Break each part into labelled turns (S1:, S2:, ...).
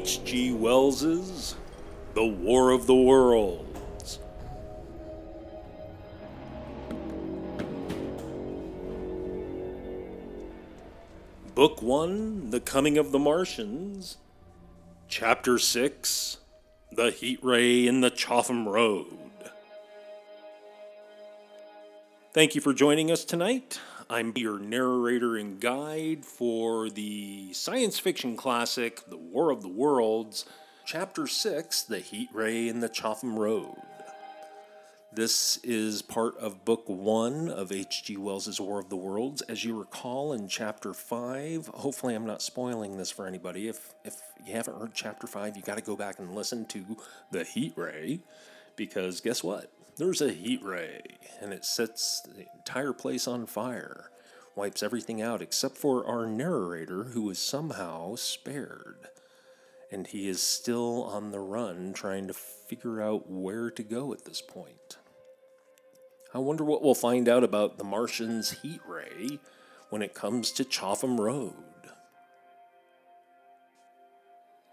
S1: H.G. Wells's The War of the Worlds. Book 1 The Coming of the Martians. Chapter 6 The Heat Ray in the Chatham Road. Thank you for joining us tonight. I'm your narrator and guide for the science fiction classic, The War of the Worlds, Chapter 6 The Heat Ray in the Chatham Road. This is part of Book 1 of H.G. Wells' War of the Worlds. As you recall in Chapter 5, hopefully I'm not spoiling this for anybody. If, if you haven't heard Chapter 5, you got to go back and listen to The Heat Ray, because guess what? There's a heat ray, and it sets the entire place on fire, wipes everything out except for our narrator, who is somehow spared. And he is still on the run trying to figure out where to go at this point. I wonder what we'll find out about the Martian's heat ray when it comes to Chatham Road.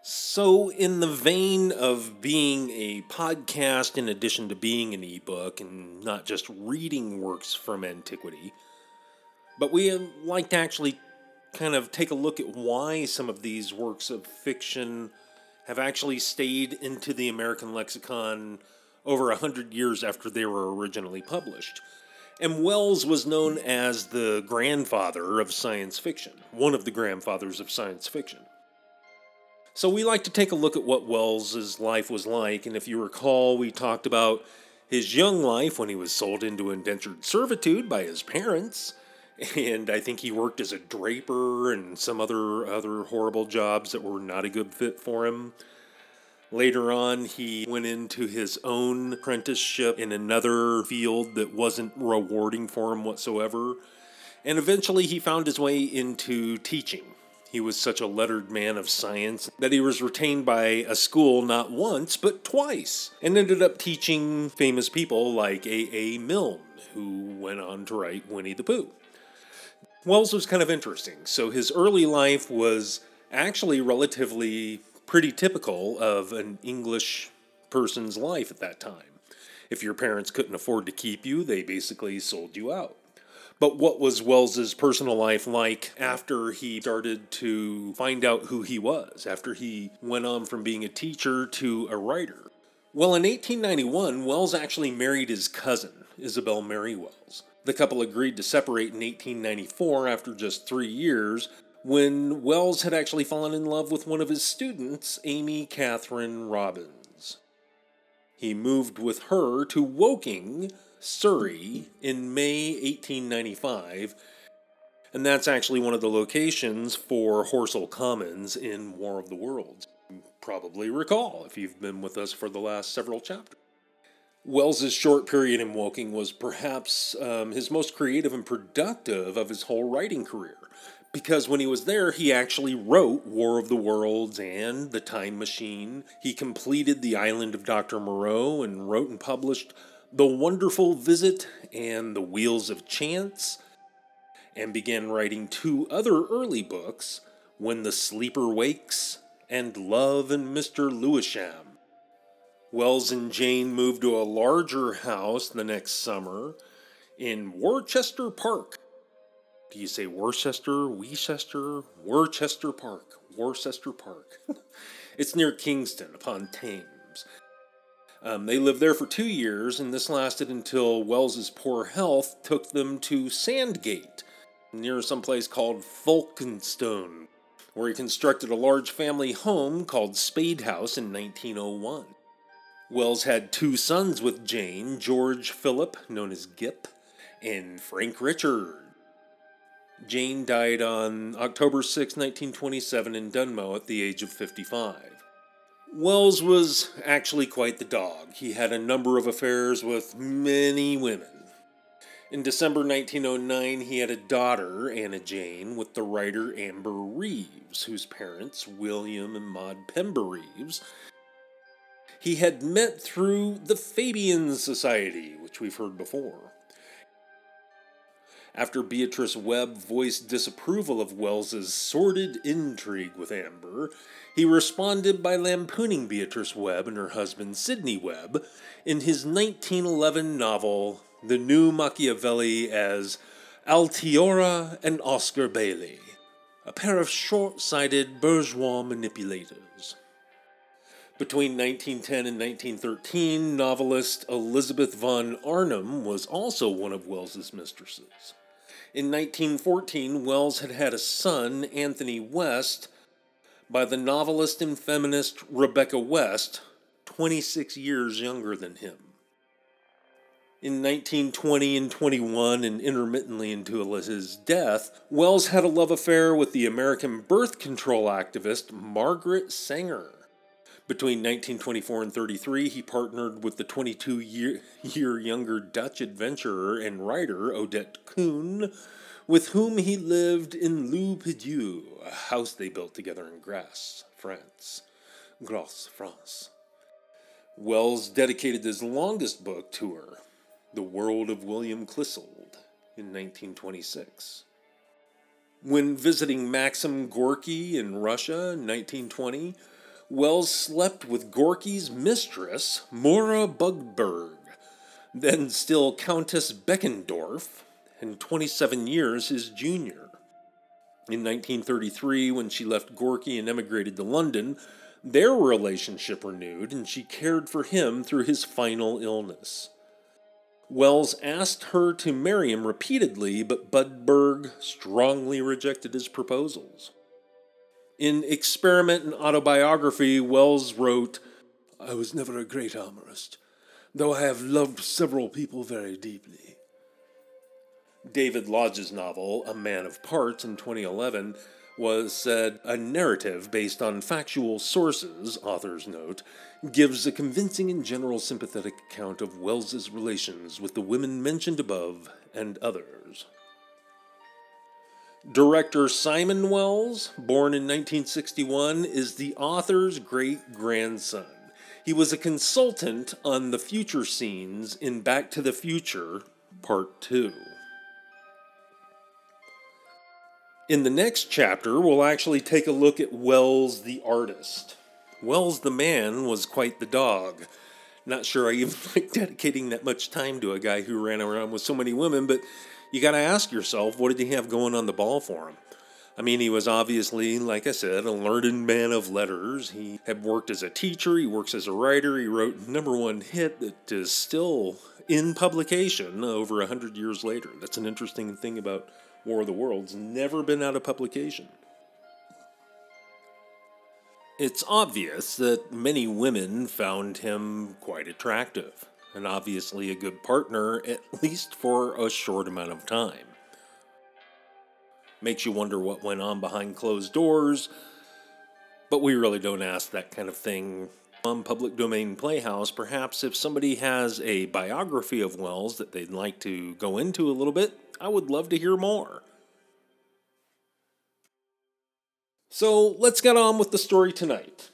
S1: So, in the vein of being a podcast in addition to being an ebook and not just reading works from antiquity, but we um, like to actually kind of take a look at why some of these works of fiction have actually stayed into the American lexicon over a hundred years after they were originally published. And Wells was known as the grandfather of science fiction, one of the grandfathers of science fiction. So we like to take a look at what Wells's life was like, and if you recall, we talked about his young life when he was sold into indentured servitude by his parents, and I think he worked as a draper and some other other horrible jobs that were not a good fit for him. Later on, he went into his own apprenticeship in another field that wasn't rewarding for him whatsoever. And eventually, he found his way into teaching. He was such a lettered man of science that he was retained by a school not once, but twice, and ended up teaching famous people like A. A. Milne, who went on to write Winnie the Pooh. Wells was kind of interesting. So his early life was actually relatively pretty typical of an English person's life at that time. If your parents couldn't afford to keep you, they basically sold you out. But what was Wells's personal life like after he started to find out who he was, after he went on from being a teacher to a writer? Well, in 1891, Wells actually married his cousin, Isabel Mary Wells. The couple agreed to separate in 1894 after just three years, when Wells had actually fallen in love with one of his students, Amy Catherine Robbins. He moved with her to Woking, Surrey in May 1895, and that's actually one of the locations for Horsell Commons in War of the Worlds. You probably recall if you've been with us for the last several chapters. Wells's short period in Woking was perhaps um, his most creative and productive of his whole writing career because when he was there, he actually wrote War of the Worlds and The Time Machine. He completed The Island of Dr. Moreau and wrote and published the Wonderful Visit and The Wheels of Chance, and began writing two other early books, When the Sleeper Wakes and Love and Mr. Lewisham. Wells and Jane moved to a larger house the next summer in Worcester Park. Do you say Worcester, Worcester, Worcester Park, Worcester Park? it's near Kingston upon Thames. Um, they lived there for two years, and this lasted until Wells's poor health took them to Sandgate, near some place called Folkestone, where he constructed a large family home called Spade House in 1901. Wells had two sons with Jane, George Philip, known as Gip, and Frank Richard. Jane died on October 6, 1927, in Dunmow at the age of 55. Wells was actually quite the dog. He had a number of affairs with many women. In December 1909, he had a daughter, Anna Jane, with the writer Amber Reeves, whose parents, William and Maud Pember Reeves, he had met through the Fabian Society, which we've heard before. After Beatrice Webb voiced disapproval of Wells's sordid intrigue with Amber, he responded by lampooning Beatrice Webb and her husband Sidney Webb in his 1911 novel The New Machiavelli as Altiora and Oscar Bailey, a pair of short sighted bourgeois manipulators. Between 1910 and 1913, novelist Elizabeth von Arnim was also one of Wells's mistresses. In 1914, Wells had had a son, Anthony West, by the novelist and feminist Rebecca West, 26 years younger than him. In 1920 and 21, and intermittently until his death, Wells had a love affair with the American birth control activist Margaret Sanger. Between 1924 and 33, he partnered with the 22 year, year younger Dutch adventurer and writer Odette Keun, with whom he lived in Lou Pidou, a house they built together in Grasse, France. Grasse, France. Wells dedicated his longest book to her, The World of William Clissold, in 1926. When visiting Maxim Gorky in Russia in 1920, Wells slept with Gorky's mistress, Moura Budberg, then still Countess Benckendorff, and 27 years his junior. In 1933, when she left Gorky and emigrated to London, their relationship renewed and she cared for him through his final illness. Wells asked her to marry him repeatedly, but Budberg strongly rejected his proposals. In Experiment and Autobiography, Wells wrote, I was never a great amorist, though I have loved several people very deeply. David Lodge's novel, A Man of Parts, in 2011, was said a narrative based on factual sources, authors note, gives a convincing and general sympathetic account of Wells's relations with the women mentioned above and others. Director Simon Wells, born in 1961, is the author's great grandson. He was a consultant on the future scenes in Back to the Future, Part 2. In the next chapter, we'll actually take a look at Wells the artist. Wells the man was quite the dog. Not sure I even like dedicating that much time to a guy who ran around with so many women, but you got to ask yourself, what did he have going on the ball for him? I mean, he was obviously, like I said, a learned man of letters. He had worked as a teacher, he works as a writer, he wrote number one hit that is still in publication over a hundred years later. That's an interesting thing about War of the Worlds, never been out of publication. It's obvious that many women found him quite attractive and obviously a good partner, at least for a short amount of time. Makes you wonder what went on behind closed doors, but we really don't ask that kind of thing on Public Domain Playhouse. Perhaps if somebody has a biography of Wells that they'd like to go into a little bit, I would love to hear more. So let's get on with the story tonight.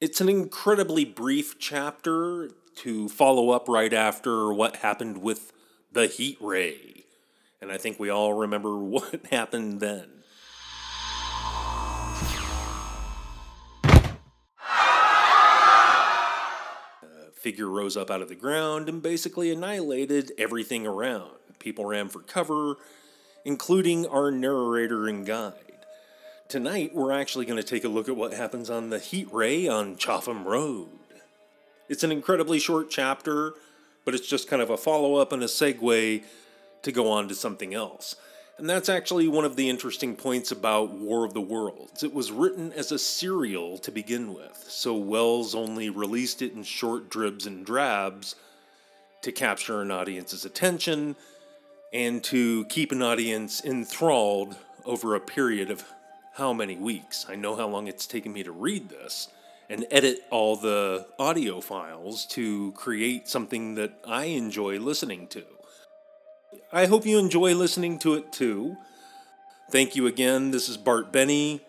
S1: It's an incredibly brief chapter to follow up right after what happened with the heat ray. And I think we all remember what happened then. A figure rose up out of the ground and basically annihilated everything around. People ran for cover, including our narrator and guide. Tonight, we're actually going to take a look at what happens on the heat ray on Chatham Road. It's an incredibly short chapter, but it's just kind of a follow up and a segue to go on to something else. And that's actually one of the interesting points about War of the Worlds. It was written as a serial to begin with, so Wells only released it in short dribs and drabs to capture an audience's attention and to keep an audience enthralled over a period of how many weeks. I know how long it's taken me to read this and edit all the audio files to create something that I enjoy listening to. I hope you enjoy listening to it too. Thank you again. This is Bart Benny,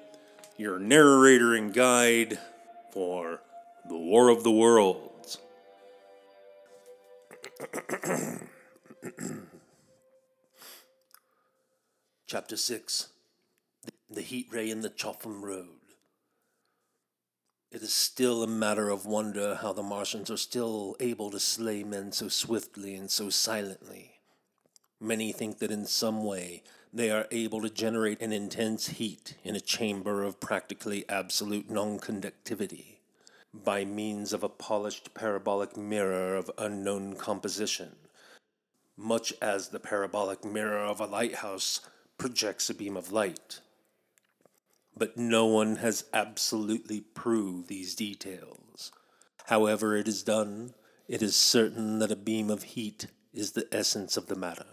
S1: your narrator and guide for The War of the Worlds.
S2: Chapter 6 The Heat Ray in the Chobham Road. It is still a matter of wonder how the Martians are still able to slay men so swiftly and so silently. Many think that in some way they are able to generate an intense heat in a chamber of practically absolute non conductivity by means of a polished parabolic mirror of unknown composition, much as the parabolic mirror of a lighthouse projects a beam of light but no one has absolutely proved these details. However, it is done, it is certain that a beam of heat is the essence of the matter.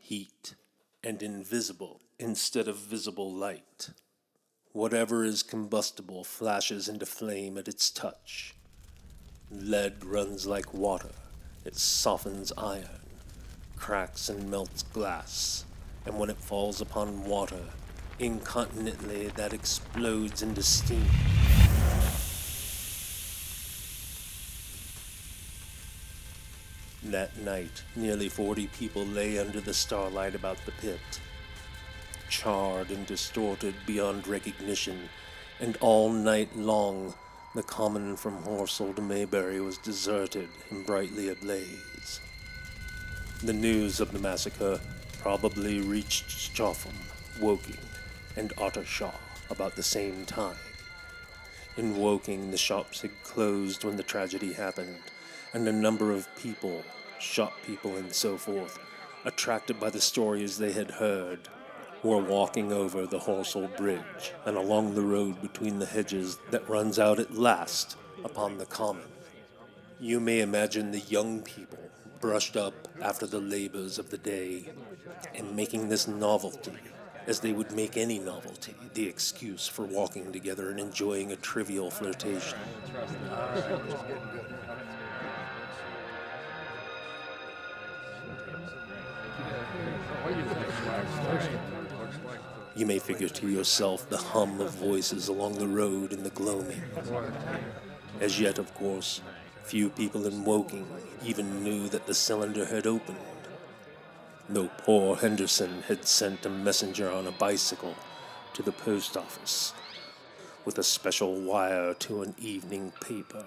S2: Heat and invisible instead of visible light. Whatever is combustible flashes into flame at its touch. Lead runs like water, it softens iron, cracks and melts glass, and when it falls upon water, incontinently that explodes into steam. That night, nearly forty people lay under the starlight about the pit, charred and distorted beyond recognition, and all night long the common from Horsell to Maybury was deserted and brightly ablaze. The news of the massacre probably reached Chobham, Woking, and Ottershaw about the same time. In Woking, the shops had closed when the tragedy happened, and a number of people, shop people and so forth, attracted by the stories they had heard, were walking over the Horsell Bridge and along the road between the hedges that runs out at last upon the common. You may imagine the young people brushed up after the labors of the day and making this novelty as they would make any novelty the excuse for walking together and enjoying a trivial flirtation. You may figure to yourself the hum of voices along the road in the gloaming. As yet, of course, few people in Woking even knew that the cylinder had opened though poor Henderson had sent a messenger on a bicycle to the post office with a special wire to an evening paper.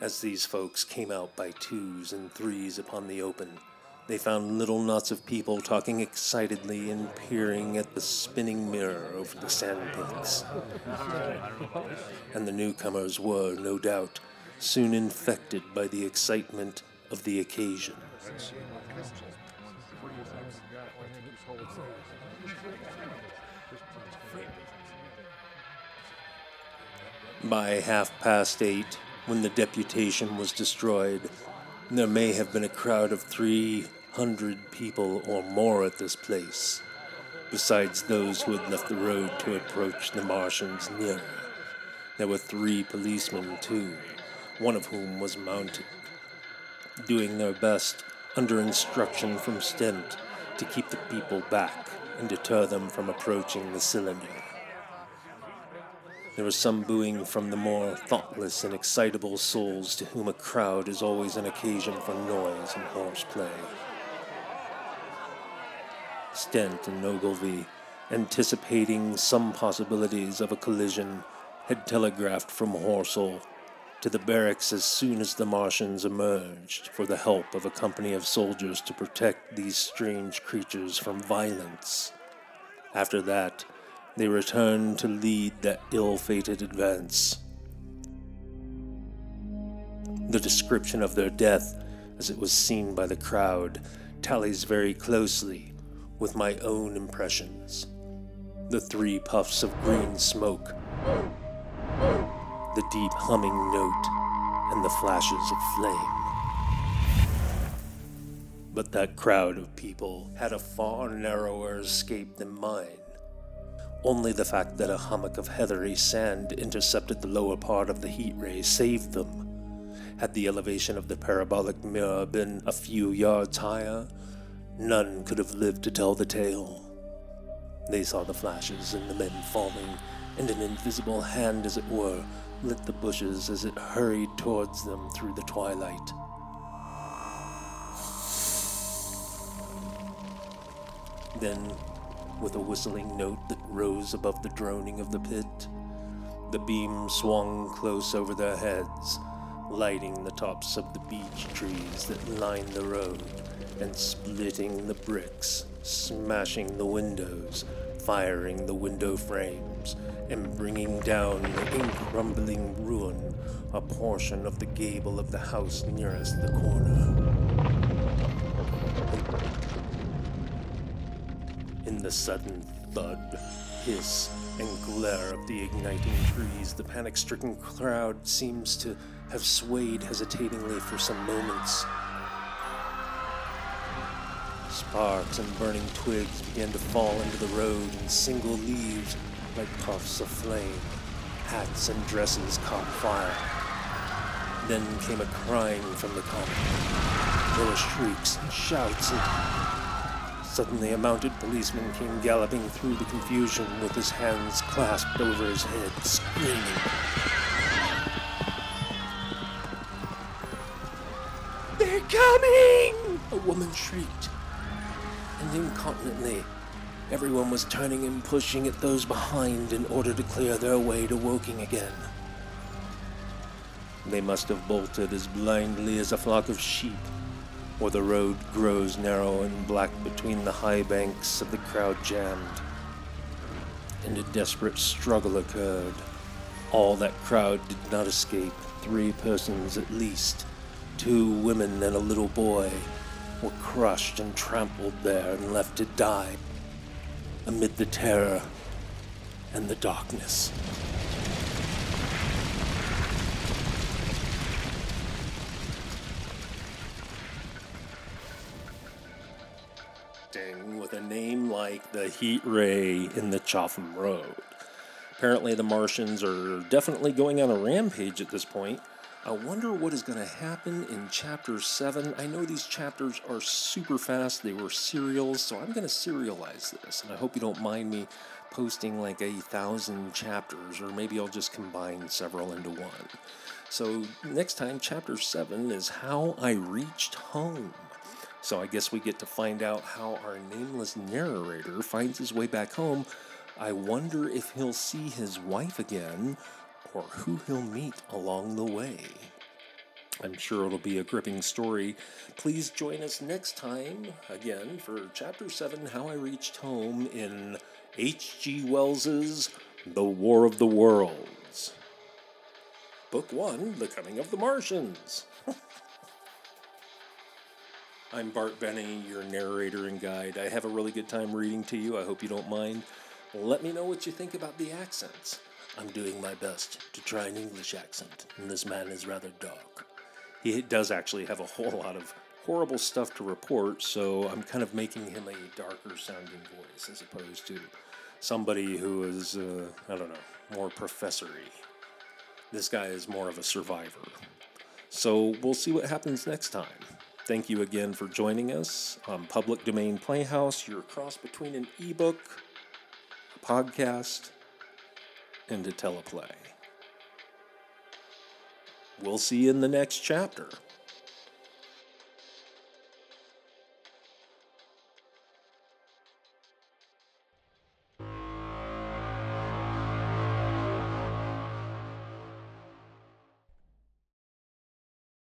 S2: As these folks came out by twos and threes upon the open, they found little knots of people talking excitedly and peering at the spinning mirror over the sandpits. And the newcomers were, no doubt, soon infected by the excitement of the occasion. By half past eight, when the deputation was destroyed, there may have been a crowd of 300 people or more at this place, besides those who had left the road to approach the Martians nearer. There were three policemen, too, one of whom was mounted, doing their best under instruction from Stent to keep the people back and deter them from approaching the cylinder. There was some booing from the more thoughtless and excitable souls to whom a crowd is always an occasion for noise and horseplay. Stent and Ogilvy, anticipating some possibilities of a collision, had telegraphed from Horsell to the barracks as soon as the Martians emerged for the help of a company of soldiers to protect these strange creatures from violence. After that, they returned to lead that ill fated advance. The description of their death, as it was seen by the crowd, tallies very closely with my own impressions. The three puffs of green smoke the deep humming note, and the flashes of flame. But that crowd of people had a far narrower escape than mine. Only the fact that a hummock of heathery sand intercepted the lower part of the heat ray saved them. Had the elevation of the parabolic mirror been a few yards higher, none could have lived to tell the tale. They saw the flashes and the men falling, and an invisible hand, as it were, lit the bushes as it hurried towards them through the twilight. Then, with a whistling note that rose above the droning of the pit, the beam swung close over their heads, lighting the tops of the beech trees that lined the road and splitting the bricks, smashing the windows, firing the window frames and bringing down in crumbling ruin a portion of the gable of the house nearest the corner. In the sudden thud, hiss, and glare of the igniting trees, the panic stricken crowd seems to have swayed hesitatingly for some moments. Sparks and burning twigs began to fall into the road in single leaves like puffs of flame. Hats and dresses caught fire. Then came a crying from the common. There were shrieks and shouts and Suddenly, a mounted policeman came galloping through the confusion with his hands clasped over his head, screaming. They're coming! A woman shrieked. And incontinently, everyone was turning and pushing at those behind in order to clear their way to Woking again. They must have bolted as blindly as a flock of sheep or the road grows narrow and black between the high banks of the crowd jammed. And a desperate struggle occurred. All that crowd did not escape. Three persons at least, two women and a little boy, were crushed and trampled there and left to die amid the terror and the darkness. with a name like the Heat Ray in the Chatham Road. Apparently, the Martians are definitely going on a rampage at this point. I wonder what is going to happen in chapter 7. I know these chapters are super fast, they were serials, so I'm going to serialize this, and I hope you don't mind me posting like a thousand chapters, or maybe I'll just combine several into one. So, next time, chapter 7 is How I Reached Home. So I guess we get to find out how our nameless narrator finds his way back home. I wonder if he'll see his wife again or who he'll meet along the way. I'm sure it'll be a gripping story. Please join us next time again for Chapter 7 How I Reached Home in H.G. Wells's The War of the Worlds. Book 1 The Coming of the Martians. I'm Bart Benny, your narrator and guide. I have a really good time reading to you. I hope you don't mind. Let me know what you think about the accents. I'm doing my best to try an English accent, and this man is rather dark. He does actually have a whole lot of horrible stuff to report, so I'm kind of making him a darker sounding voice as opposed to somebody who is, uh, I don't know, more professory. This guy is more of a survivor. So we'll see what happens next time. Thank you again for joining us on Public Domain Playhouse, your cross between an ebook, a podcast, a teleplay. We'll see you in the next chapter.